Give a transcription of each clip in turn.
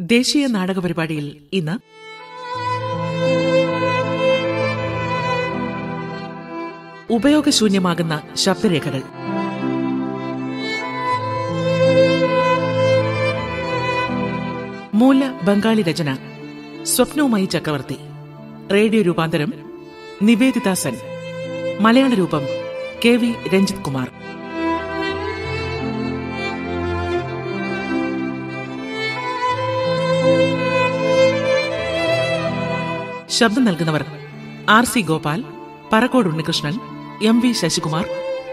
ദേശീയ നാടക പരിപാടിയിൽ ഇന്ന് ഉപയോഗശൂന്യമാകുന്ന ശബ്ദരേഖകൾ. മൂല ബംഗാളി രചന സ്വപ്നവുമായി ചക്രവർത്തി. റേഡിയോ രൂപാന്തരം നിവേദിത സെൻ. മലയാള രൂപം കെ വി രഞ്ജിത് കുമാർ ശബ്ദം നൽകുന്നവർ R C Gopal Parakkode Unnikrishnan M V Sasikumar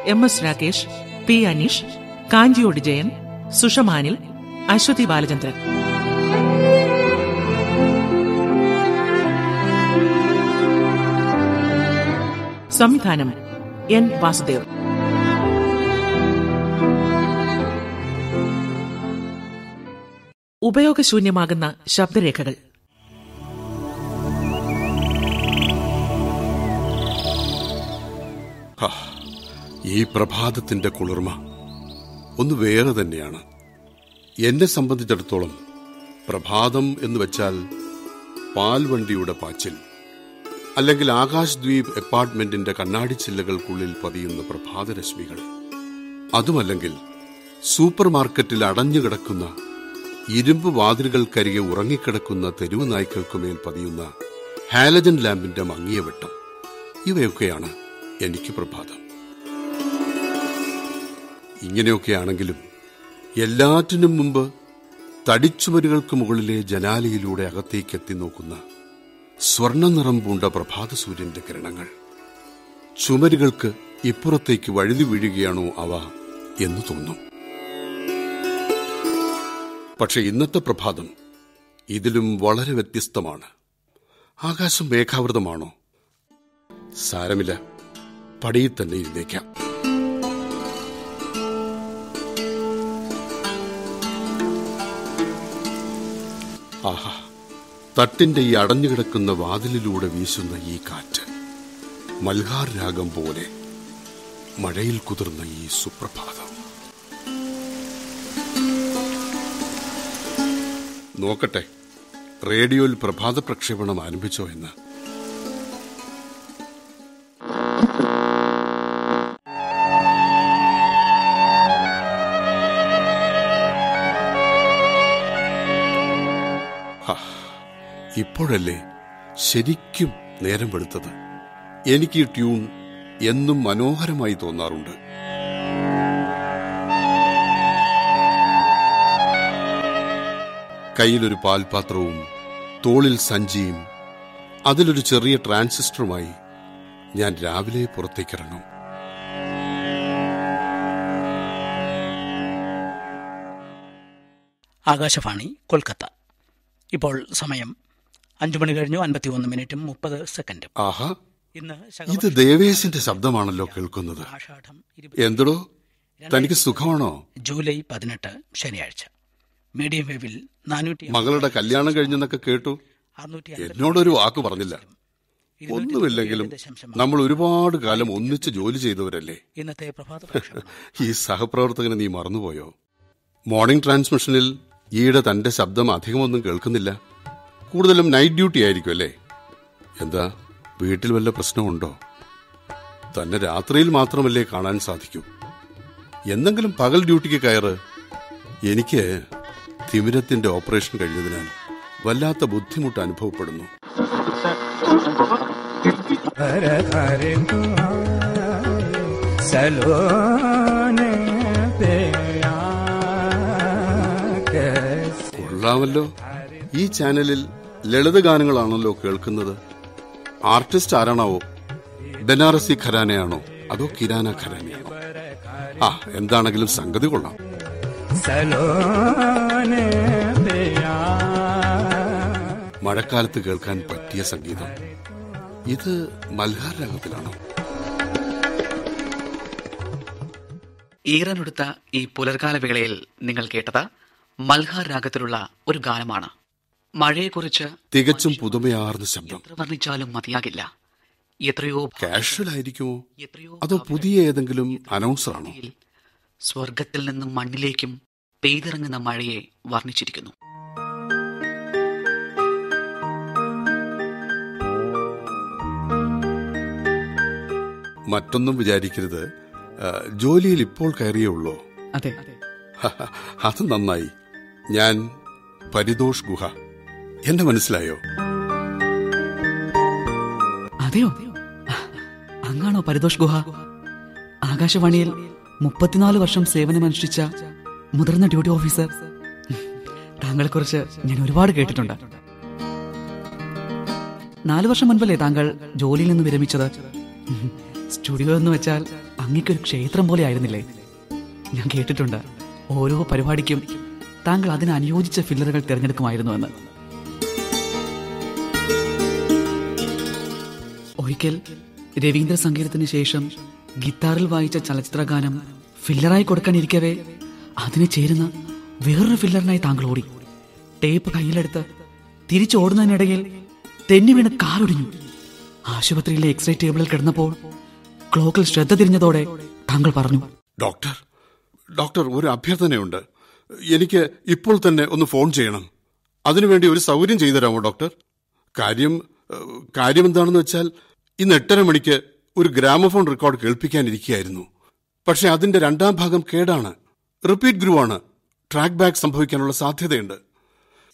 M S Rakesh P Aneesh Kanchiyode Jayan Sushama Anil Aswathy Balachandran. സംവിധാനം എൻ വാസുദേവ്. ഉപയോഗശൂന്യമാകുന്ന ശബ്ദരേഖകൾ. ഈ പ്രഭാതത്തിന്റെ കുളിർമ. ഒന്ന് വേറെ തന്നെയാണ്. എന്നെ സംബന്ധിച്ചിടത്തോളം പ്രഭാതം എന്ന് വെച്ചാൽ പാൽവണ്ടിയുടെ പാച്ചിൽ അല്ലെങ്കിൽ ആകാശ് ദ്വീപ് അപ്പാർട്ട്മെന്റിന്റെ കണ്ണാടി ചില്ലകൾക്കുള്ളിൽ പതിയുന്ന പ്രഭാതരശ്മികൾ. അതുമല്ലെങ്കിൽ സൂപ്പർ മാർക്കറ്റിൽ അടഞ്ഞുകിടക്കുന്ന ഇരുമ്പ് വാതിലുകൾക്കരികെ ഉറങ്ങിക്കിടക്കുന്ന തെരുവ് നായ്ക്കൾക്കുമേൽ പതിയുന്ന ഹാലജൻ ലാമ്പിന്റെ മങ്ങിയ വെട്ടം. ഇവയൊക്കെയാണ് എനിക്ക് പ്രഭാതം. ഇങ്ങനെയൊക്കെയാണെങ്കിലും എല്ലാറ്റിനും മുമ്പ് തടിച്ചുവരുകൾക്ക് മുകളിലെ ജനാലയിലൂടെ അകത്തേക്ക് എത്തി നോക്കുന്ന സ്വർണ നിറം പൂണ്ട പ്രഭാത സൂര്യന്റെ കിരണങ്ങൾ. ചുമരുകൾക്ക് ഇപ്പുറത്തേക്ക് വഴുതി വീഴുകയാണോ അവ എന്ന് തോന്നും. പക്ഷെ ഇന്നത്തെ പ്രഭാതം ഇതിലും വളരെ വ്യത്യസ്തമാണ്. ആകാശം മേഘാവൃതമാണോ? സാരമില്ല. പടിയിൽ തന്നെ ഇരുന്നേക്കാം ആഹാ തട്ടിന്റെ ഈ അടഞ്ഞുകിടക്കുന്ന വാതിലിലൂടെ വീശുന്ന ഈ കാറ്റ് മൽഹാർ രാഗം പോലെ മഴയിൽ കുതിർന്ന ഈ സുപ്രഭാതം. നോക്കട്ടെ റേഡിയോയിൽ പ്രഭാത പ്രക്ഷേപണം ആരംഭിച്ചോ എന്ന്. ഇപ്പോഴല്ലേ ശരിക്കും നേരം വെളുത്തത്? എനിക്ക് ഈ ട്യൂൺ എന്നും മനോഹരമായി തോന്നാറുണ്ട്. കയ്യിലൊരു പാൽപാത്രവും തോളിൽ സഞ്ചിയും അതിലൊരു ചെറിയ ട്രാൻസിസ്റ്ററുമായി ഞാൻ രാവിലെ പുറത്തേക്കിറങ്ങും. ആകാശവാണി കൊൽക്കത്ത. ഇപ്പോൾ സമയം അഞ്ചു മണി കഴിഞ്ഞു അൻപത്തി ഒന്ന് മിനിറ്റും മുപ്പത് സെക്കൻഡും. ആഹാ. ഇന്ന് ഇത് ദേവേശിന്റെ ശബ്ദമാണല്ലോ കേൾക്കുന്നത്. എന്തോ എന്തടോ? തനിക്ക് സുഖമാണോ? ജൂലൈ പതിനെട്ട് ശനിയാഴ്ച. മീഡിയം വേവിൽ നാനൂറ്റി മകളുടെ കല്യാണം കഴിഞ്ഞെന്നൊക്കെ കേട്ടു? എന്നോടൊരു വാക്ക് പറഞ്ഞില്ല. ഒന്നുമില്ലെങ്കിലും നമ്മൾ ഒരുപാട് കാലം ഒന്നിച്ച് ജോലി ചെയ്തവരല്ലേ? ഇന്നത്തെ ഈ സഹപ്രവർത്തകനെ നീ മറന്നുപോയോ? മോർണിംഗ് ട്രാൻസ്മിഷനിൽ ഈയിടെ തന്റെ ശബ്ദം അധികമൊന്നും കേൾക്കുന്നില്ല. കൂടുതലും നൈറ്റ് ഡ്യൂട്ടി ആയിരിക്കും അല്ലേ? എന്താ വീട്ടിൽ വല്ല പ്രശ്നമുണ്ടോ? തന്നെ രാത്രിയിൽ മാത്രമല്ലേ കാണാൻ സാധിക്കൂ. എന്തെങ്കിലും പകൽ ഡ്യൂട്ടിക്ക് കയറ്. എനിക്ക് തിമിരത്തിന്റെ ഓപ്പറേഷൻ കഴിഞ്ഞതിനാൽ വല്ലാത്ത ബുദ്ധിമുട്ട് അനുഭവപ്പെടുന്നു. കൊള്ളാമല്ലോ. ഈ ചാനലിൽ ലളിത ഗാനങ്ങളാണല്ലോ കേൾക്കുന്നത്. ആർട്ടിസ്റ്റ് ആരാണാവോ? ബനാറസി ഖരാനയാണോ? അതോ കിരാന ഖരാനയാണോ? ആ എന്താണെങ്കിലും സംഗതി കൊള്ളാം. മഴക്കാലത്ത് കേൾക്കാൻ പറ്റിയ സംഗീതം. ഇത് മൽഹാർ രംഗത്തിലാണോ? ഈറനൊടുത്ത ഈ പുലർകാല വേളയിൽ നിങ്ങൾ കേട്ടത് മൽഹാർ രാഗത്തിലുള്ള ഒരു ഗാനമാണ്. മഴയെക്കുറിച്ച് തികച്ചും പുതുമയാർന്ന ശബ്ദം. വർണിച്ചാലും മതിയാകില്ല. എത്രയോ കാഷ്വൽ ആയിരിക്കുമോ? അതോ പുതിയ ഏതെങ്കിലും അനൗൺസറാണോ? സ്വർഗത്തിൽ നിന്നും മണ്ണിലേക്കും പെയ്തിറങ്ങുന്ന മഴയെ വർണിച്ചിരിക്കുന്നു. മറ്റൊന്നും വിചാരിക്കരുത്. ജോലിയിൽ ഇപ്പോൾ കയറിയുള്ളൂ അതെ. അത് നന്നായി. ഞാൻ പരിതോഷ് ഗുഹ. എന്നെ മനസ്സിലായോ? അതെയോ? അങ്ങാണോ പരിതോഷ് ഗുഹ? ആകാശവാണിയിൽ മുപ്പത്തിനാല് വർഷം സേവനമനുഷ്ഠിച്ച മുതിർന്ന ഡ്യൂട്ടി ഓഫീസർ. താങ്കളെക്കുറിച്ച് ഞാൻ ഒരുപാട് കേട്ടിട്ടുണ്ട്. നാലു വർഷം മുൻപല്ലേ താങ്കൾ ജോലിയിൽ നിന്ന് വിരമിച്ചത്? സ്റ്റുഡിയോ എന്ന് വെച്ചാൽ അങ്ങേക്കൊരു ക്ഷേത്രം പോലെ ആയിരുന്നില്ലേ? ഞാൻ കേട്ടിട്ടുണ്ട്. ഓരോ പരിപാടിക്കും താങ്കൾ അതിന് അനുയോജിച്ച ഫില്ലറുകൾ തിരഞ്ഞെടുക്കുമായിരുന്നുവെന്ന് ഒരിക്കൽ രവീന്ദ്ര സംഗീതത്തിന് ശേഷം ഗിത്താറിൽ വായിച്ച ചലച്ചിത്ര ഗാനം ഫില്ലറായി കൊടുക്കാനിരിക്കവേ അതിന് ചേരുന്ന വേറൊരു ഫില്ലറിനായി താങ്കൾ ഓടി. ടേപ്പ് കയ്യിലെടുത്ത് തിരിച്ചോടുന്നതിനിടയിൽ തെന്നി വീണ് കാറൊടിഞ്ഞു ആശുപത്രിയിലെ എക്സ്റേ ടേബിളിൽ കിടന്നപ്പോൾ ക്ലോക്കിൽ ശ്രദ്ധ തിരിഞ്ഞതോടെ താങ്കൾ പറഞ്ഞു ഡോക്ടർ ഡോക്ടർ ഒരു അഭ്യർത്ഥനയുണ്ട്. എനിക്ക് ഇപ്പോൾ തന്നെ ഒന്ന് ഫോൺ ചെയ്യണം. അതിനുവേണ്ടി ഒരു സൗകര്യം ചെയ്തു തരാമോ ഡോക്ടർ? കാര്യം കാര്യം എന്താണെന്ന് വെച്ചാൽ ഇന്ന് എട്ടര മണിക്ക് ഒരു ഗ്രാമഫോൺ റെക്കോർഡ് കേൾപ്പിക്കാനിരിക്കുകയായിരുന്നു. പക്ഷെ അതിന്റെ രണ്ടാം ഭാഗം കേടാണ്. റിപ്പീറ്റ് ഗ്രൂ ആണ് ട്രാക്ക് ബാക്ക് സംഭവിക്കാനുള്ള സാധ്യതയുണ്ട്.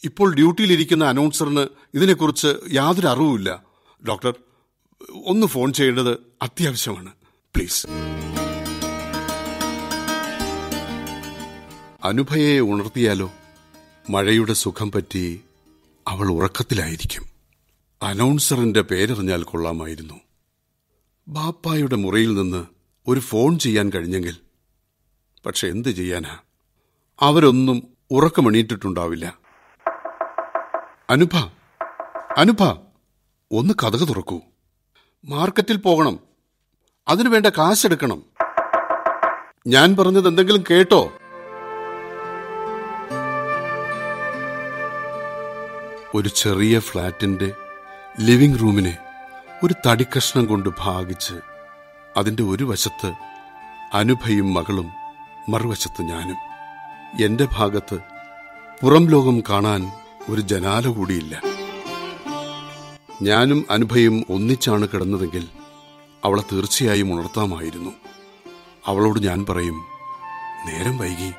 ഇപ്പോൾ ഡ്യൂട്ടിയിലിരിക്കുന്ന അനൗൺസറിന് ഇതിനെക്കുറിച്ച് യാതൊരു അറിവുമില്ല. ഡോക്ടർ ഒന്ന് ഫോൺ ചെയ്യേണ്ടത് അത്യാവശ്യമാണ്. പ്ലീസ്. അനുഭയെ ഉണർത്തിയാലോ? മഴയുടെ സുഖം പറ്റി അവൾ ഉറക്കത്തിലായിരിക്കും. അനൗൺസറിന്റെ പേരറിഞ്ഞാൽ കൊള്ളാമായിരുന്നു. ബാപ്പായുടെ മുറിയിൽ നിന്ന് ഒരു ഫോൺ ചെയ്യാൻ കഴിഞ്ഞെങ്കിൽ. പക്ഷെ എന്ത് ചെയ്യാനാ? അവരൊന്നും ഉറക്കമണിയിട്ടിട്ടുണ്ടാവില്ല അനുഭ അനുഭ ഒന്ന് കഥക തുറക്കൂ. മാർക്കറ്റിൽ പോകണം. അതിനു വേണ്ട കാശെടുക്കണം. ഞാൻ പറഞ്ഞത് എന്തെങ്കിലും കേട്ടോ? ഒരു ചെറിയ ഫ്ലാറ്റിന്റെ ലിവിംഗ് റൂമിനെ ഒരു തടിക്കഷ്ണം കൊണ്ട് ഭാഗിച്ച് അതിന്റെ ഒരു വശത്ത് അനുഭയും മകളും മറുവശത്ത് ഞാനും. എന്റെ ഭാഗത്ത് പുറം ലോകം കാണാൻ ഒരു ജനാല കൂടിയില്ല. ഞാനും അനുഭയും ഒന്നിച്ചാണ് കിടന്നതെങ്കിൽ അവളെ തീർച്ചയായും ഉണർത്താമായിരുന്നു. അവളോട് ഞാൻ പറയും നേരം വൈകി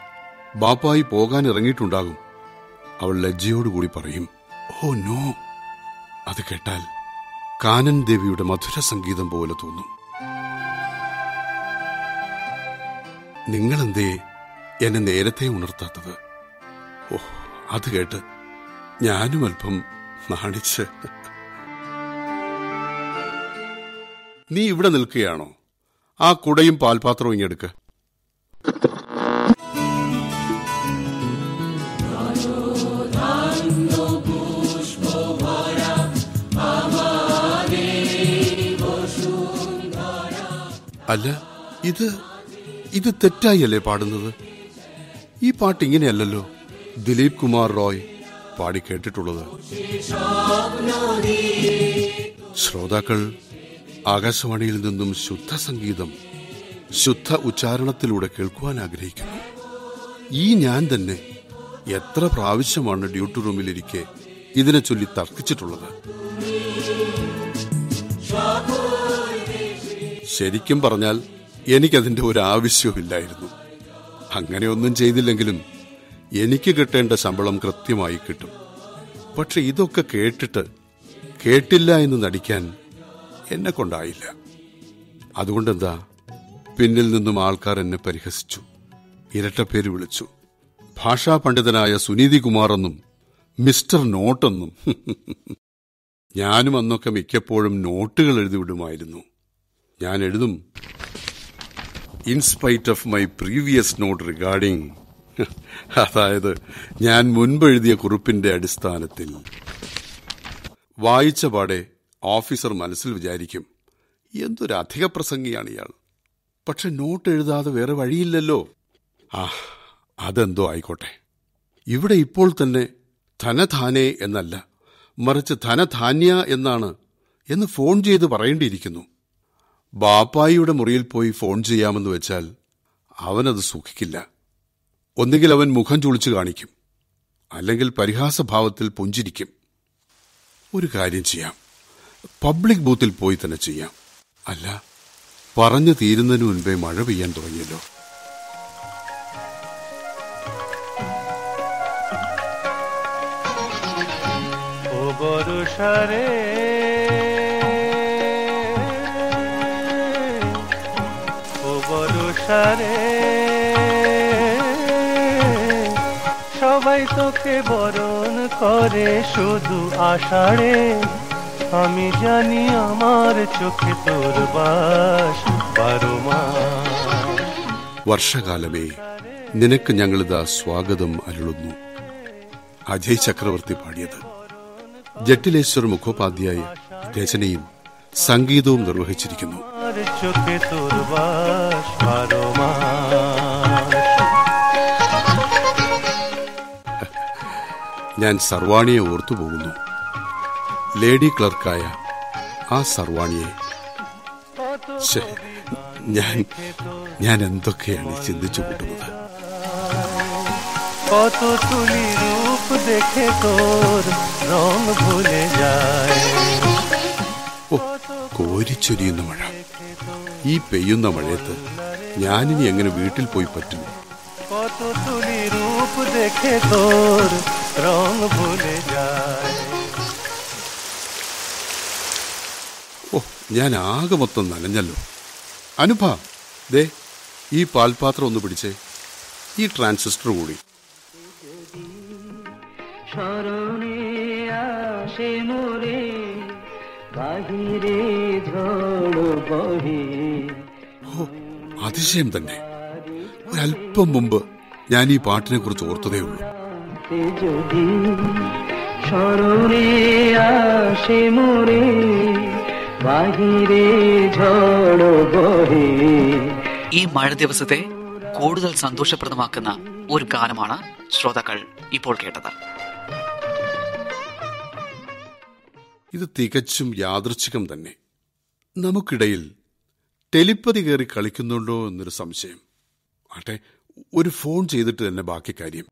ബാപ്പായി പോകാൻ ഇറങ്ങിയിട്ടുണ്ടാകും. അവൾ ലജ്ജയോടുകൂടി പറയും ഓ നോ. അത് കേട്ടാൽ കാനൻ ദേവിയുടെ മധുര സംഗീതം പോലെ തോന്നും. നിങ്ങളെന്തേ എന്നെ നേരത്തെ ഉണർത്താത്തത്? ഓ അത് കേട്ട് ഞാനും അല്പം നാണിച്ച്. നീ ഇവിടെ നിൽക്കുകയാണോ? ആ കുടയും പാൽപാത്രവും ഇങ്ങെടുക്ക് അല്ല ഇത് ഇത് തെറ്റായല്ലേ പാടുന്നത്? ഈ പാട്ട് ഇങ്ങനെയല്ലല്ലോ ദിലീപ് കുമാർ റോയ് പാടി കേട്ടിട്ടുള്ളത്. ശ്രോതാക്കൾ ആകാശവാണിയിൽ നിന്നും ശുദ്ധ സംഗീതം ശുദ്ധ ഉച്ചാരണത്തിലൂടെ കേൾക്കുവാൻ ആഗ്രഹിക്കുന്നു. ഈ ഞാൻ തന്നെ എത്ര പ്രാവശ്യമാണ് ഡ്യൂട്ടി റൂമിലിരിക്കെ ഇതിനെ ചൊല്ലി തർക്കിച്ചിട്ടുള്ളത്? ശരിക്കും പറഞ്ഞാൽ എനിക്കതിന്റെ ഒരു ആവശ്യവുമില്ലായിരുന്നു. അങ്ങനെയൊന്നും ചെയ്തില്ലെങ്കിലും എനിക്ക് കിട്ടേണ്ട ശമ്പളം കൃത്യമായി കിട്ടും. പക്ഷെ ഇതൊക്കെ കേട്ടിട്ട് കേട്ടില്ല എന്ന് നടിക്കാൻ എന്നെ കൊണ്ടായില്ല. അതുകൊണ്ടെന്താ? പിന്നിൽ നിന്നും ആൾക്കാർ എന്നെ പരിഹസിച്ചു. ഇരട്ടപ്പേര് വിളിച്ചു. ഭാഷാ പണ്ഡിതനായ സുനീതി കുമാറെന്നും മിസ്റ്റർ നോട്ടെന്നും ഞാനും അന്നൊക്കെ മിക്കപ്പോഴും നോട്ടുകൾ എഴുതിവിടുമായിരുന്നു ഞാൻ എഴുതും. In spite of my previous note regarding അതായത് ഞാൻ മുൻപ് എഴുതിയ കുറിപ്പിന്റെ അടിസ്ഥാനത്തിൽ. വായിച്ച പാടെ ഓഫീസർ മനസ്സിൽ വിചാരിക്കും എന്തൊരു അധിക പ്രസംഗിയാണ് ഇയാൾ. പക്ഷെ നോട്ട് എഴുതാതെ വേറെ വഴിയില്ലല്ലോ. ആ അതെന്തോ ആയിക്കോട്ടെ. ഇവിടെ ഇപ്പോൾ തന്നെ ധനധാനെ എന്നല്ല മറിച്ച് ധനധാന്യ എന്നാണ് എന്ന് ഫോൺ ചെയ്ത് പറയേണ്ടിയിരിക്കുന്നു. ബാപ്പായിയുടെ മുറിയിൽ പോയി ഫോൺ ചെയ്യാമെന്ന് വെച്ചാൽ അവനത് സുഖിക്കില്ല ഒന്നുകിൽ അവൻ മുഖം ചുളിച്ചു കാണിക്കും. അല്ലെങ്കിൽ പരിഹാസഭാവത്തിൽ പുഞ്ചിരിക്കും. ഒരു കാര്യം ചെയ്യാം. പബ്ലിക് ബൂത്തിൽ പോയി തന്നെ ചെയ്യാം. അല്ല പറഞ്ഞു തീരുന്നതിന് മുൻപേ മഴ പെയ്യാൻ തുടങ്ങിയല്ലോ. ও বরসারে সবাই তোকে বরণ করে শুধু আষাঢ়ে আমি জানি আমার চোখে তোর বাস বারো মাস വർഷകാലമേ നിനക്ക് ഞങ്ങളിതാ സ്വാഗതം അരുളുന്നു അജയ് ചക്രവർത്തി പാടിയത് ജട്ടിലേശ്വർ മുഖോപാധ്യായ രചനയും സംഗീതവും നിർവഹിച്ചിരിക്കുന്നു আমার চোখে তোর বাস বারো মাস ഞാൻ സർവാണിയെ ഓർത്തുപോകുന്നു ലേഡി ക്ലർക്കായ ആ സർവാണിയെ ശ്ശെ, ഞാൻ ഞാൻ എന്തൊക്കെയാണ് ഈ ചിന്തിച്ചു കൂട്ടുന്നത് কত তুলি রূপ দেখে তোর রং ভুলে যায় ഓ കോരിച്ചൊരിയുന്ന മഴ ഈ പെയ്യുന്ന മഴയത്ത് ഞാനിനി എങ്ങനെ വീട്ടിൽ പോയി പറ്റും কত তুলি রূপ দেখে তোর রং ভুলে যায় ഓ ഞാൻ ആകെ മൊത്തം നനഞ്ഞല്ലോ അനുഭ ദേ ഈ പാൽപാത്രം ഒന്ന് പിടിച്ചേ ഈ ട്രാൻസിസ്റ്റർ കൂടി স্মরণে আসে মোরে বাহিরে ঝড় বহে ഓ അതിശയം തന്നെ. ഒരല്പം മുമ്പ് ഞാൻ ഈ പാട്ടിനെ കുറിച്ച് ഓർത്തതേ ഉള്ളൂ. ഈ മഴ ദിവസത്തെ കൂടുതൽ സന്തോഷപ്രദമാക്കുന്ന ഒരു ഗാനമാണ് ശ്രോതാക്കൾ ഇപ്പോൾ കേട്ടത്. ഇത് തികച്ചും യാദൃച്ഛികം തന്നെ. നമുക്കിടയിൽ ടെലിപ്പതി കയറി കളിക്കുന്നുണ്ടോ എന്നൊരു സംശയം. ആട്ടെ ഒരു ഫോൺ ചെയ്തിട്ട് തന്നെ ബാക്കി കാര്യം.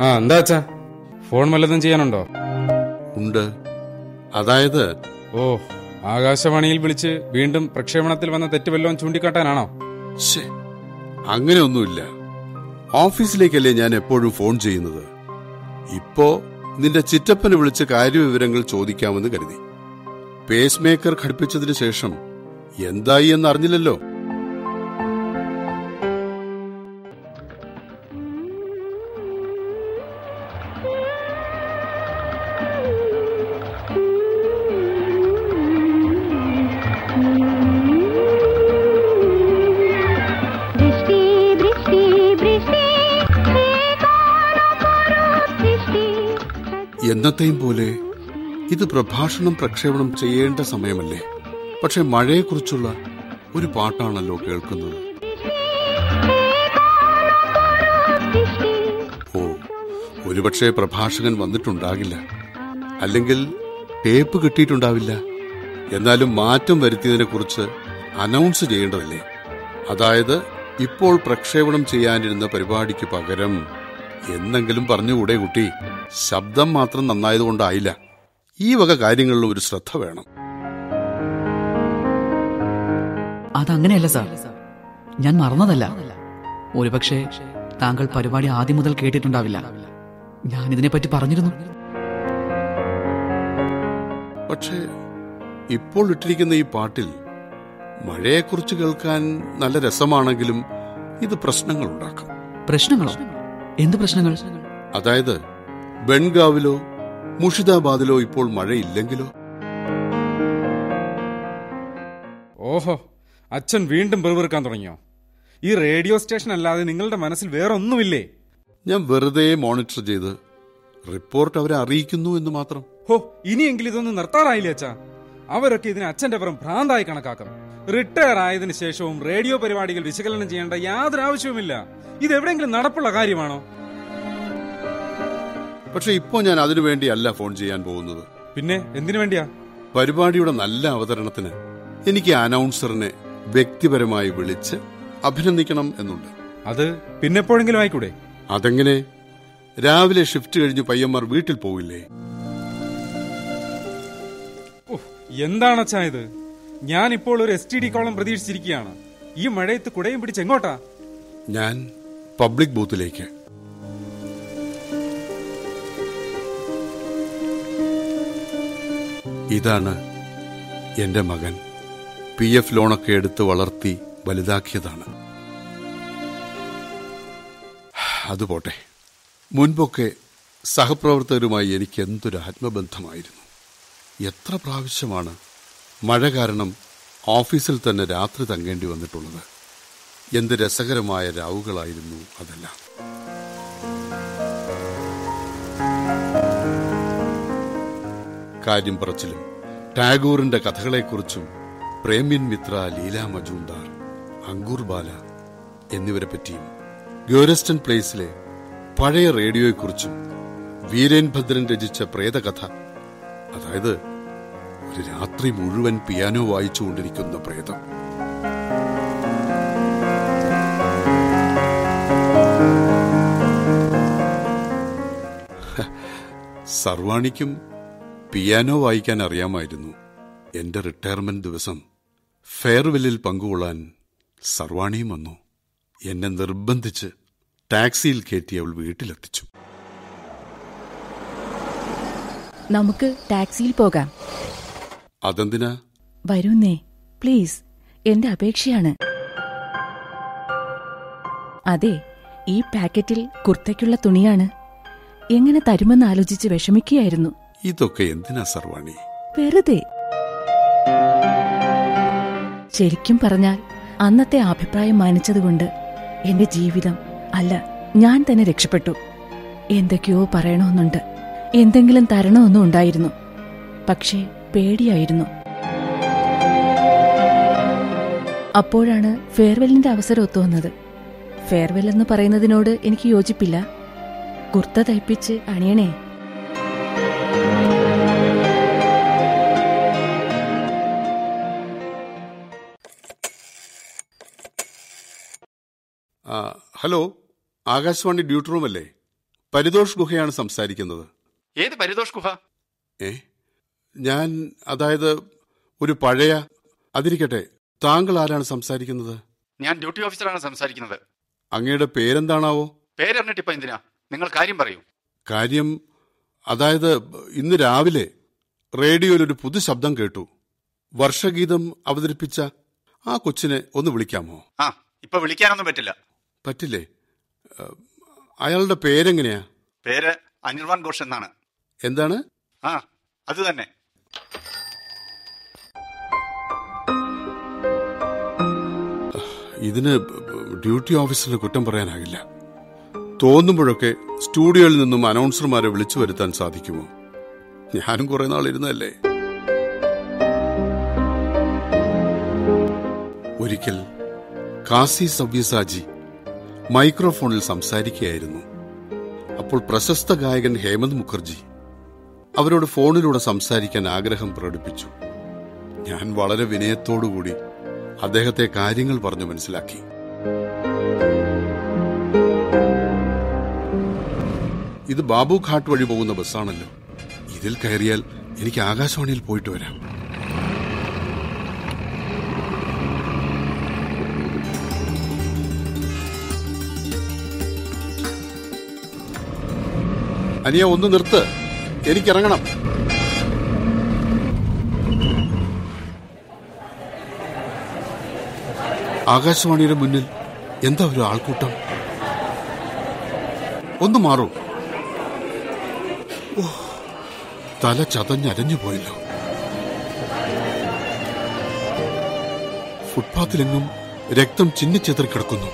ആ എന്താ അച്ഛാ? ഫോൺ വല്ലതും ചെയ്യാനുണ്ടോ? ഉണ്ട്. അതായത്? ഓ ആകാശവാണിയിൽ വിളിച്ച് വീണ്ടും പ്രക്ഷേപണത്തിൽ വന്ന തെറ്റ് വല്ലതും ചൂണ്ടിക്കാട്ടാനാണോ? അങ്ങനെയൊന്നുമില്ല. ഓഫീസിലേക്കല്ലേ ഞാൻ എപ്പോഴും ഫോൺ ചെയ്യുന്നത്? ഇപ്പോ നിന്റെ ചിറ്റപ്പനെ വിളിച്ച് കാര്യവിവരങ്ങൾ ചോദിക്കാമെന്ന് കരുതി. പേസ് മേക്കർ ഘടിപ്പിച്ചതിന് ശേഷം എന്തായി എന്ന് അറിഞ്ഞില്ലല്ലോ എന്നത്തെയും പോലെ ഇത് പ്രഭാഷണം പ്രക്ഷേപണം ചെയ്യേണ്ട സമയമല്ലേ? പക്ഷെ മഴയെക്കുറിച്ചുള്ള ഒരു പാട്ടാണല്ലോ കേൾക്കുന്നത്. ഓ ഒരുപക്ഷെ പ്രഭാഷകൻ വന്നിട്ടുണ്ടാകില്ല. അല്ലെങ്കിൽ ടേപ്പ് കിട്ടിയിട്ടുണ്ടാവില്ല. എന്നാലും മാറ്റം വരുത്തിയതിനെക്കുറിച്ച് അനൗൺസ് ചെയ്യേണ്ടതല്ലേ? അതായത് ഇപ്പോൾ പ്രക്ഷേപണം ചെയ്യാനിരുന്ന പരിപാടിക്ക് പകരം എന്നെങ്കിലും പറഞ്ഞുകൂടെ കുട്ടി? ശബ്ദം മാത്രം നന്നായതുകൊണ്ടായില്ല. ഈ വക കാര്യങ്ങളിൽ ഒരു ശ്രദ്ധ വേണം. അതങ്ങനെയല്ല സാർ. ഞാൻ മറന്നതല്ല. ഒരുപക്ഷെ താങ്കൾ പരിപാടി ആദ്യം മുതൽ കേട്ടിട്ടുണ്ടാവില്ല. ഞാൻ ഇതിനെപ്പറ്റി പറഞ്ഞിരുന്നു. പക്ഷേ ഇപ്പോൾ ഇട്ടിരിക്കുന്ന ഈ പാട്ടിൽ മഴയെക്കുറിച്ച് കേൾക്കാൻ നല്ല രസമാണെങ്കിലും ഇത് പ്രശ്നങ്ങൾ ഉണ്ടാക്കും പ്രശ്നങ്ങളോ? എന്ത് പ്രശ്നങ്ങൾ? അതായത് ബെൻഗാവിലോ മുഷിദാബാദിലോ ഇപ്പോൾ മഴയില്ലെങ്കിലോ? ഓഹോ അച്ഛൻ വീണ്ടും പെറുപെറുക്കാൻ തുടങ്ങിയോ? ഈ റേഡിയോ സ്റ്റേഷൻ അല്ലാതെ നിങ്ങളുടെ മനസ്സിൽ വേറെ ഒന്നുമില്ലേ ഞാൻ വെറുതെ മോണിറ്റർ ചെയ്ത് റിപ്പോർട്ട് അവരെ അറിയിക്കുന്നു എന്ന് മാത്രം. ഹോ ഇനിയെങ്കിലും ഇതൊന്നും നിർത്താറായില്ലേ അച്ഛാ? അവരൊക്കെ ഇതിനെ അച്ഛന്റെ പുറം ഭ്രാന്തായി കണക്കാക്കും. റിട്ടയർ ആയതിനു ശേഷവും റേഡിയോ പരിപാടികൾ വിശകലനം ചെയ്യേണ്ട യാതൊരു ആവശ്യവുമില്ല ഇത് എവിടെയെങ്കിലും നടപ്പുള്ള കാര്യമാണോ? പക്ഷെ ഇപ്പോൾ ഞാൻ അതിനു വേണ്ടിയല്ല ഫോൺ ചെയ്യാൻ പോകുന്നത്. പിന്നെ എന്തിനു വേണ്ടിയാ? പരിപാടിയുടെ നല്ല അവതരണത്തിന് എനിക്ക് അനൗൺസറിനെ വ്യക്തിപരമായി വിളിച്ച് അഭിനന്ദിക്കണം എന്നുണ്ട്. അത് പിന്നെപ്പോഴെങ്കിലും ആയിക്കൂടെ? അതെങ്ങനെ? രാവിലെ ഷിഫ്റ്റ് കഴിഞ്ഞ് പയ്യന്മാർ വീട്ടിൽ പോവില്ലേ? എന്താണ് അച്ഛാ ഇത്? ഞാൻ ഇപ്പോൾ ഒരു എസ് ടി ഡി കോളം പ്രതീക്ഷിച്ചിരിക്കുകയാണ്. ഈ മഴയത്ത് കുടയും പിടിച്ച് എങ്ങോട്ടാ? ഞാൻ പബ്ലിക് ബൂത്തിലേക്ക്. ഇതാണ് എന്റെ മകൻ. പി എഫ് ലോണൊക്കെ എടുത്ത് വളർത്തി വലുതാക്കിയതാണ്. അതുപോട്ടെ മുൻപൊക്കെ സഹപ്രവർത്തകരുമായി എനിക്ക് എന്തൊരു ആത്മബന്ധമായിരുന്നു. എത്ര പ്രാവശ്യമാണ് മഴ കാരണം ഓഫീസിൽ തന്നെ രാത്രി തങ്ങേണ്ടി വന്നിട്ടുള്ളത്. എന്ത് രസകരമായ രാവുകളായിരുന്നു അതെല്ലാം. കാര്യം പറച്ചിലും. ടാഗോറിന്റെ കഥകളെക്കുറിച്ചും പ്രേമ്യൻ മിത്ര ലീല മജൂന്ദാർ അങ്കൂർ ബാല എന്നിവരെ പറ്റിയും ഗ്യോരസ്റ്റൻ പ്ലേസിലെ പഴയ റേഡിയോയെക്കുറിച്ചും വീരേൻ ഭദ്രൻ രചിച്ച പ്രേതകഥ അതായത് ഒരു രാത്രി മുഴുവൻ പിയാനോ വായിച്ചുകൊണ്ടിരിക്കുന്ന പ്രേതം. സർവാണിക്കും പിയാനോ വായിക്കാൻ അറിയാമായിരുന്നു. എന്റെ റിട്ടയർമെന്റ് ദിവസം ഫെയർവെല്ലിൽ പങ്കുകൊള്ളാൻ സർവാണിയും വന്നു. എന്നെ നിർബന്ധിച്ച് ടാക്സിയിൽ കയറ്റി അവൾ വീട്ടിലെത്തിച്ചു. നമുക്ക് ടാക്സിയിൽ പോകാം. അതെന്തിനാ? വരൂന്നേ പ്ലീസ്. എന്റെ അപേക്ഷയാണ്. അതെ ഈ പാക്കറ്റിൽ കുർത്തയ്ക്കുള്ള തുണിയാണ്. എങ്ങനെ തരുമെന്ന് ആലോചിച്ച് വിഷമിക്കുകയായിരുന്നു. ഇതൊക്കെ എന്തിനാ സർവാണി? വെറുതെ. ശരിക്കും പറഞ്ഞാൽ അന്നത്തെ അഭിപ്രായം മാനിച്ചതുകൊണ്ട് എന്റെ ജീവിതം അല്ല ഞാൻ തന്നെ രക്ഷപ്പെട്ടു. എന്തൊക്കെയോ പറയണമെന്നുണ്ട്. എന്തെങ്കിലും തരണമെന്നും ഉണ്ടായിരുന്നു. പക്ഷേ പേടിയായിരുന്നു. അപ്പോഴാണ് ഫെയർവെല്ലിന്റെ അവസരം ഒത്തുവന്നത് ഫെയർവെൽ എന്ന് പറയുന്നതിനോട് എനിക്ക് യോജിപ്പില്ല. കുർത്ത തയ്പ്പിച്ച് അണിയണേ. ഹലോ ആകാശവാണി ഡ്യൂട്ടി റൂം അല്ലേ പരിതോഷ് ഗുഹയാണ് സംസാരിക്കുന്നത്. ഏത് പരിതോഷ് ഗുഹ? ഏ? ഞാൻ അതായത് ഒരു പഴയ അതിരിക്കട്ടെ താങ്കൾ ആരാണ് സംസാരിക്കുന്നത്? ഞാൻ ഡ്യൂട്ടി ഓഫീസറാണ് സംസാരിക്കുന്നത്. അങ്ങയുടെ പേരെന്താണാവോ? പേരറിഞ്ഞിട്ടിപ്പോ എന്തിനാ? നിങ്ങൾ കാര്യം പറയൂ. കാര്യം അതായത് ഇന്ന് രാവിലെ റേഡിയോയിൽ ഒരു പുതു ശബ്ദം കേട്ടു. വർഷഗീതം അവതരിപ്പിച്ച ആ കൊച്ചിനെ ഒന്ന് വിളിക്കാമോ? ആ ഇപ്പൊ വിളിക്കാനൊന്നും പറ്റില്ല. പറ്റില്ലേ? അയാളുടെ പേരെങ്ങനെയാ? പേര് അനിർവാൻ ഘോഷ് എന്നാണ്. എന്താണ്? ആ അത് തന്നെ. ഇതിന് ഡ്യൂട്ടി ഓഫീസറിന് കുറ്റം പറയാനാകില്ല. തോന്നുമ്പോഴൊക്കെ സ്റ്റുഡിയോയിൽ നിന്നും അനൗൺസർമാരെ വിളിച്ചു വരുത്താൻ സാധിക്കുമോ? ഞാനും കുറെ നാൾ ഇരുന്നല്ലേ ഒരിക്കൽ കാസി സവ്യസാജി മൈക്രോഫോണിൽ സംസാരിക്കുകയായിരുന്നു. അപ്പോൾ പ്രശസ്ത ഗായകൻ ഹേമന്ത് മുഖർജി അവരോട് ഫോണിലൂടെ സംസാരിക്കാൻ ആഗ്രഹം പ്രകടിപ്പിച്ചു. ഞാൻ വളരെ വിനയത്തോടുകൂടി അദ്ദേഹത്തെ കാര്യങ്ങൾ പറഞ്ഞു മനസ്സിലാക്കി. ഇത് ബാബു ഘാട്ട് വഴി പോകുന്ന ബസ്സാണല്ലോ. ഇതിൽ കയറിയാൽ എനിക്ക് ആകാശവാണിയിൽ പോയിട്ട് വരാം. അനിയ ഒന്ന് നിർത്ത്. എനിക്കിറങ്ങണം. ആകാശവാണിയുടെ മുന്നിൽ എന്താ ഒരു ആൾക്കൂട്ടം? ഒന്ന് മാറൂ. തല ചതഞ്ഞരഞ്ഞു പോയല്ലോ. ഫുട്പാത്തിലെങ്ങും രക്തം ചിന്നിച്ചെതിർ കിടക്കുന്നു.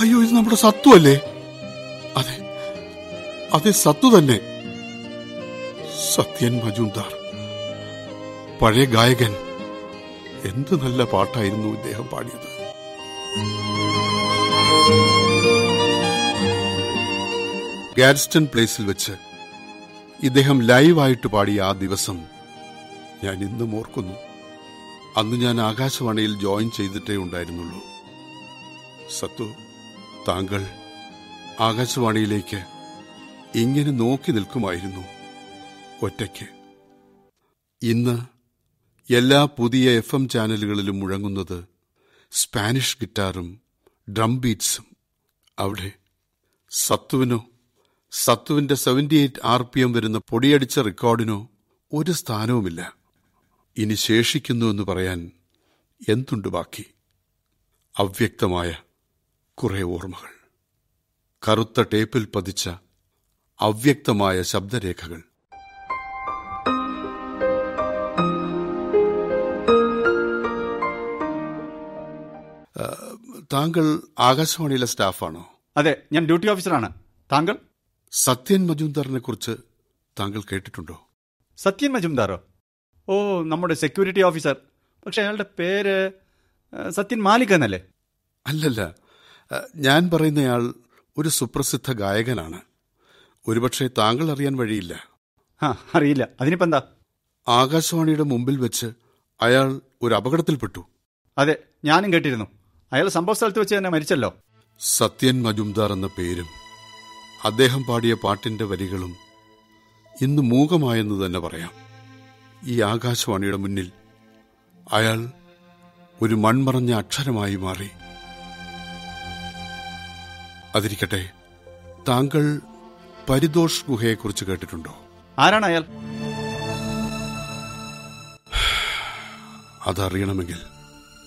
അയ്യോ ഇത് നമ്മുടെ അതെ അതെ സത്തു തന്നെ. സത്യൻ മജുംദാർ. പഴയ ഗായകൻ എന്ത് നല്ല പാട്ടായിരുന്നു ഇദ്ദേഹം പാടിയത്. ഗാഡ്സ്റ്റൺ പ്ലേസിൽ വെച്ച് ഇദ്ദേഹം ലൈവായിട്ട് പാടിയ ആ ദിവസം ഞാൻ ഇന്നും ഓർക്കുന്നു. അന്ന് ഞാൻ ആകാശവാണിയിൽ ജോയിൻ ചെയ്തിട്ടേ ഉണ്ടായിരുന്നുള്ളൂ. സത്തു താങ്കൾ ആകാശവാണിയിലേക്ക് ഇങ്ങനെ നോക്കി നിൽക്കുമായിരുന്നു ഒറ്റയ്ക്ക്. ഇന്ന് എല്ലാ പുതിയ എഫ് എം ചാനലുകളിലും മുഴങ്ങുന്നത് സ്പാനിഷ് ഗിറ്റാറും ഡ്രം ബീറ്റ്സും. അവിടെ സത്തുവിനോ സത്തുവിന്റെ seventy eight R P M വരുന്ന പൊടിയടിച്ച റെക്കോർഡിനോ ഒരു സ്ഥാനവുമില്ല. ഇനി ശേഷിക്കുന്നു എന്ന് പറയാൻ എന്തുണ്ട് ബാക്കി? അവ്യക്തമായ കുറെ ഓർമ്മകൾ. കറുത്ത ടേപ്പിൽ പതിച്ച അവ്യക്തമായ ശബ്ദരേഖകൾ. താങ്കൾ ആകാശവാണിയിലെ സ്റ്റാഫാണോ? അതെ ഞാൻ ഡ്യൂട്ടി ഓഫീസറാണ്. താങ്കൾ? സത്യൻ മജുംദാറിനെ കുറിച്ച് താങ്കൾ കേട്ടിട്ടുണ്ടോ? സത്യൻ മജുംദാറോ? ഓ നമ്മുടെ സെക്യൂരിറ്റി ഓഫീസർ. പക്ഷെ അയാളുടെ പേര് സത്യൻ മാലിക് എന്നല്ലേ? അല്ലല്ല ഞാൻ പറയുന്നയാൾ ഒരു സുപ്രസിദ്ധ ഗായകനാണ്. ഒരുപക്ഷെ താങ്കൾ അറിയാൻ വഴിയില്ല. ആ അറിയില്ല. അതിനിപ്പോ എന്താ? ആകാശവാണിയുടെ മുമ്പിൽ വെച്ച് അയാൾ ഒരു അപകടത്തിൽപ്പെട്ടു. അതെ ഞാനും കേട്ടിരുന്നു. അയാൾ സംഭവ സ്ഥലത്ത് വെച്ച് തന്നെ മരിച്ചല്ലോ. സത്യൻ മജുംദാർ എന്ന പേരും അദ്ദേഹം പാടിയ പാട്ടിന്റെ വരികളും ഇന്ന് മൂകമായെന്ന് തന്നെ പറയാം. ഈ ആകാശവാണിയുടെ മുന്നിൽ അയാൾ ഒരു മൺമറഞ്ഞ അക്ഷരമായി മാറി. അതിരിക്കട്ടെ താങ്കൾ പരിതോഷ് ഗുഹയെ കുറിച്ച് കേട്ടിട്ടുണ്ടോ? ആരാണ് അയാൾ? അതറിയണമെങ്കിൽ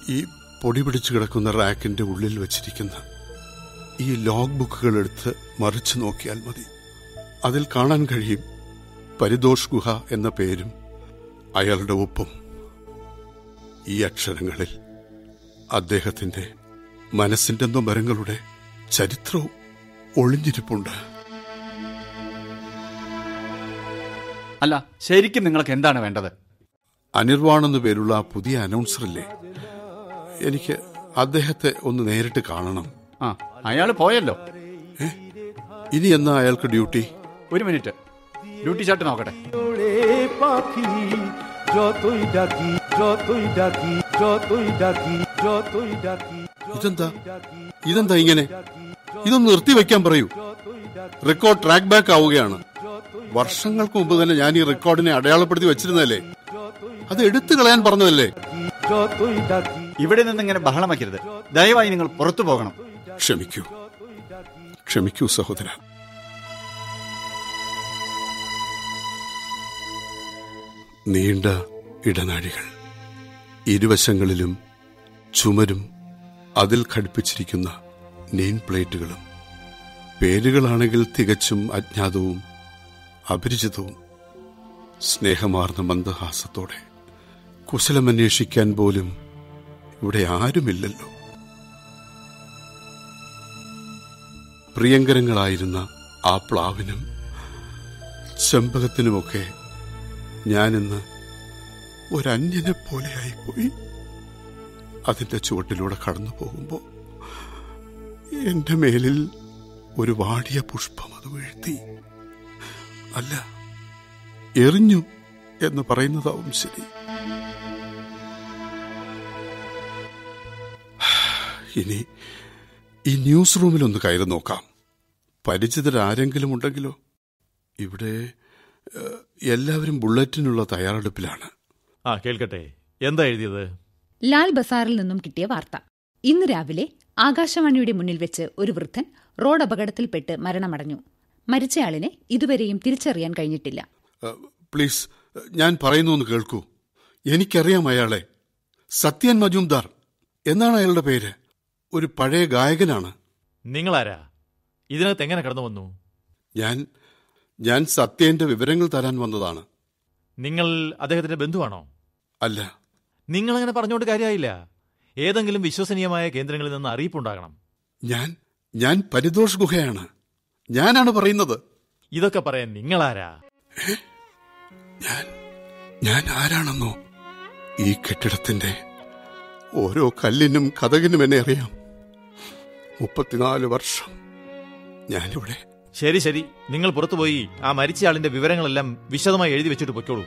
ഈ പൊടി പിടിച്ചു കിടക്കുന്ന റാക്കിന്റെ ഉള്ളിൽ വെച്ചിരിക്കുന്ന ഈ ലോഗ് ബുക്കുകൾ എടുത്ത് മറിച്ചു നോക്കിയാൽ മതി. അതിൽ കാണാൻ കഴിയും പരിതോഷ് ഗുഹ എന്ന പേരും അയാളുടെ ഒപ്പും. ഈ അക്ഷരങ്ങളിൽ അദ്ദേഹത്തിന്റെ മനസ്സിന്റെ നൊമരങ്ങളുടെ ചരിത്രവും ഒളിഞ്ഞിരിപ്പുണ്ട്. അല്ല ശരിക്കും നിങ്ങൾക്ക് എന്താണ് വേണ്ടത്? അനിർവാൺ പേരുള്ള പുതിയ അനൗൺസർ അല്ലേ? എനിക്ക് അദ്ദേഹത്തെ ഒന്ന് നേരിട്ട് കാണണം. ആ അയാൾ പോയല്ലോ. ഇനി എന്നാ അയാൾക്ക് ഡ്യൂട്ടി? ഒരു മിനിറ്റ്. ഡ്യൂട്ടി ചാട്ട് നോക്കട്ടെ. ഇതെന്താ? ഇതെന്താ ഇങ്ങനെ? ഇതൊന്ന് നിർത്തിവെക്കാൻ പറയൂ. റെക്കോർഡ് ട്രാക്ക് ബാക്ക് ആവുകയാണ്. വർഷങ്ങൾക്ക് മുമ്പ് തന്നെ ഞാൻ ഈ റെക്കോർഡിനെ അടയാളപ്പെടുത്തി വെച്ചിരുന്നല്ലേ അത് എടുത്തു കളയാൻ പറഞ്ഞതല്ലേ? ഇവിടെ നിന്ന് ഇങ്ങനെ ബഹളമാക്കരുത്. ദയവായി നിങ്ങൾ പുറത്തു പോകണം. ക്ഷമിക്കൂ. ക്ഷമിക്കൂ സഹോദര. നീണ്ട ഇടനാഴികൾ. ഇരുവശങ്ങളിലും ചുമരും അതിൽ ഘടിപ്പിച്ചിരിക്കുന്ന നെയിൻ പ്ലേറ്റുകളും. പേരുകളാണെങ്കിൽ തികച്ചും അജ്ഞാതവും അപരിചിതവും സ്നേഹമാർന്ന മന്ദഹാസത്തോടെ കുശലമന്വേഷിക്കാൻ പോലും ഇവിടെ ആരുമില്ലല്ലോ. പ്രിയങ്കരങ്ങളായിരുന്ന ആ പ്ലാവിനും ചെമ്പകത്തിനുമൊക്കെ ഞാനിന്ന് ഒരന്യനെ പോലെയായിപ്പോയി അതിന്റെ ചുവട്ടിലൂടെ കടന്നു പോകുമ്പോൾ എന്റെ മേലിൽ ഒരു വാടിയ പുഷ്പം അത് വീഴ്ത്തി. അല്ല എറിഞ്ഞു എന്ന് പറയുന്നതാവും ശരി. ഇനി ഈ ന്യൂസ് റൂമിലൊന്ന് കയറി നോക്കാം. പരിചിതരാരെങ്കിലും ഉണ്ടെങ്കിലോ? ഇവിടെ എല്ലാവരും ബുള്ളറ്റിനുള്ള തയ്യാറെടുപ്പിലാണ്. ആ കേൾക്കട്ടെ. എന്താ എഴുതിയത്? ലാൽ ബസാറിൽ നിന്നും കിട്ടിയ വാർത്ത. ഇന്ന് രാവിലെ ആകാശവാണിയുടെ മുന്നിൽ വെച്ച് ഒരു വൃദ്ധൻ റോഡ് അപകടത്തിൽപ്പെട്ട് മരണമടഞ്ഞു. മരിച്ചയാളിനെ ഇതുവരെയും തിരിച്ചറിയാൻ കഴിഞ്ഞിട്ടില്ല. പ്ലീസ് ഞാൻ പറയുന്നു ഒന്ന് കേൾക്കൂ. എനിക്കറിയാം അയാളെ. സത്യൻ മജുംദാർ എന്നാണ് അയാളുടെ പേര്. ഒരു പഴയ ഗായകനാണ്. നിങ്ങളാരാ? ഇതിനകത്ത് എങ്ങനെ കടന്നു വന്നു? ഞാൻ ഞാൻ സത്യന്റെ വിവരങ്ങൾ തരാൻ വന്നതാണ്. നിങ്ങൾ അദ്ദേഹത്തിന്റെ ബന്ധുവാണോ? അല്ല. നിങ്ങൾ അങ്ങനെ പറഞ്ഞുകൊണ്ട് കാര്യമായില്ല. ഏതെങ്കിലും വിശ്വസനീയമായ കേന്ദ്രങ്ങളിൽ നിന്ന് അറിയിപ്പുണ്ടാകണം. ഞാൻ ഞാൻ പരിതോഷ് ഗുഹയാണ്. ഞാനാണ് പറയുന്നത്. ഇതൊക്കെ പറയാൻ നിങ്ങളാരാ? ഞാൻ ഞാൻ ആരാണെന്നോ? ഈ കെട്ടിടത്തിന്റെ ഓരോ കല്ലിനും കഥകിനും എന്നെ അറിയാം. മുപ്പത്തിനാല് വർഷം ഞാനിവിടെ. ശരി ശരി. നിങ്ങൾ പുറത്തുപോയി ആ മരിച്ചയാളിന്റെ വിവരങ്ങളെല്ലാം വിശദമായി എഴുതി വെച്ചിട്ട് പൊയ്ക്കോളൂ.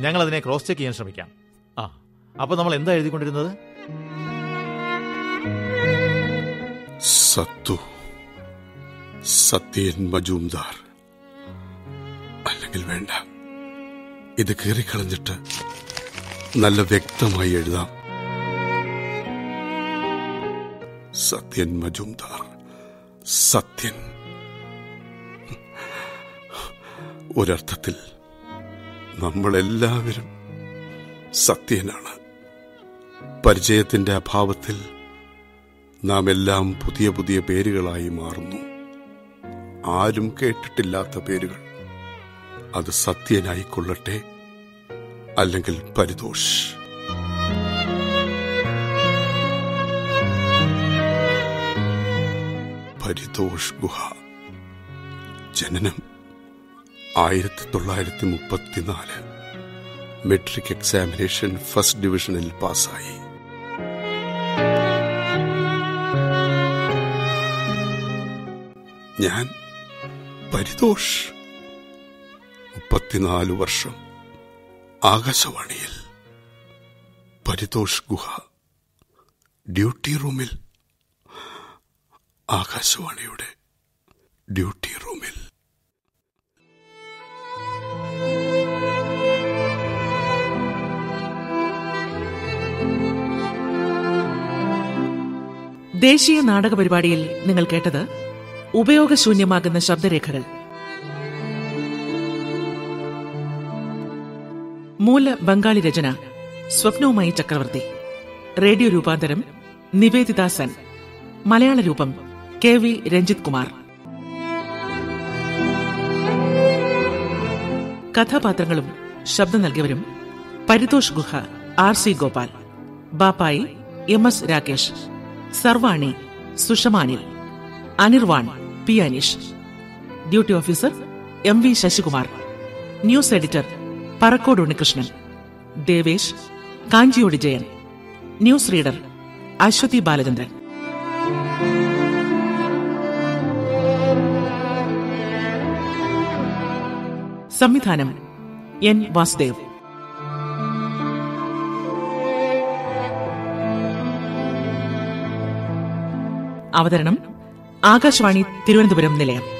ഞങ്ങൾ അതിനെ ക്രോസ് ചെക്ക് ചെയ്യാൻ ശ്രമിക്കാം. ആ അപ്പൊ നമ്മൾ എന്താ എഴുതിക്കൊണ്ടിരുന്നത്? സത്തു. സത്യൻ മജൂംദാർ. അല്ലെങ്കിൽ വേണ്ട. ഇത് കീറിക്കളഞ്ഞിട്ട് നല്ല വ്യക്തമായി എഴുതാം. സത്യൻ മജുംദാർ. സത്യൻ. ഒരർത്ഥത്തിൽ നമ്മളെല്ലാവരും സത്യനാണ്. പരിചയത്തിന്റെ അഭാവത്തിൽ നാം എല്ലാം പുതിയ പുതിയ പേരുകളായി മാറുന്നു. ആരും കേട്ടിട്ടില്ലാത്ത പേരുകൾ. അത് സത്യനായിക്കൊള്ളട്ടെ അല്ലെങ്കിൽ പരിതോഷ് പരിതോഷ് ഗുഹ. ജനനം ആയിരത്തി തൊള്ളായിരത്തി മുപ്പത്തിനാല് മെട്രിക് എക്സാമിനേഷൻ ഫസ്റ്റ് ഡിവിഷനിൽ പാസ്സായി. ഞാൻ പരിതോഷ്. മുപ്പത്തിനാല് വർഷം. ആകാശവാണിയിൽ. പരിതോഷ് ഗുഹ. ഡ്യൂട്ടി റൂമിൽ. ആകാശവാണിയുടെ ഡ്യൂട്ടി റൂമിൽ. ദേശീയ നാടക പരിപാടിയിൽ നിങ്ങൾ കേട്ടത് ഉപയോഗശൂന്യമാകുന്ന ശബ്ദരേഖകൾ. മൂല ബംഗാളി രചന സ്വപ്നവുമായി ചക്രവർത്തി. റേഡിയോ രൂപാന്തരം നിവേദിതാസൻ. മലയാള രൂപം കെ വി രഞ്ജിത് കുമാർ കഥാപാത്രങ്ങളും ശബ്ദം നൽകിയവരും Paritosh Guha R C Gopal Bappai M S Rakesh Sarvani Sushama Anil Anirvan P Aneesh. Duty officer M V Sasikumar. News editor Parakkode Unnikrishnan. Devesh Kanchiyode Jayan. News reader Aswathy Balachandran. സംവിധാനം N Vasudev. അവതരണം ആകാശവാണി തിരുവനന്തപുരം നിലയം.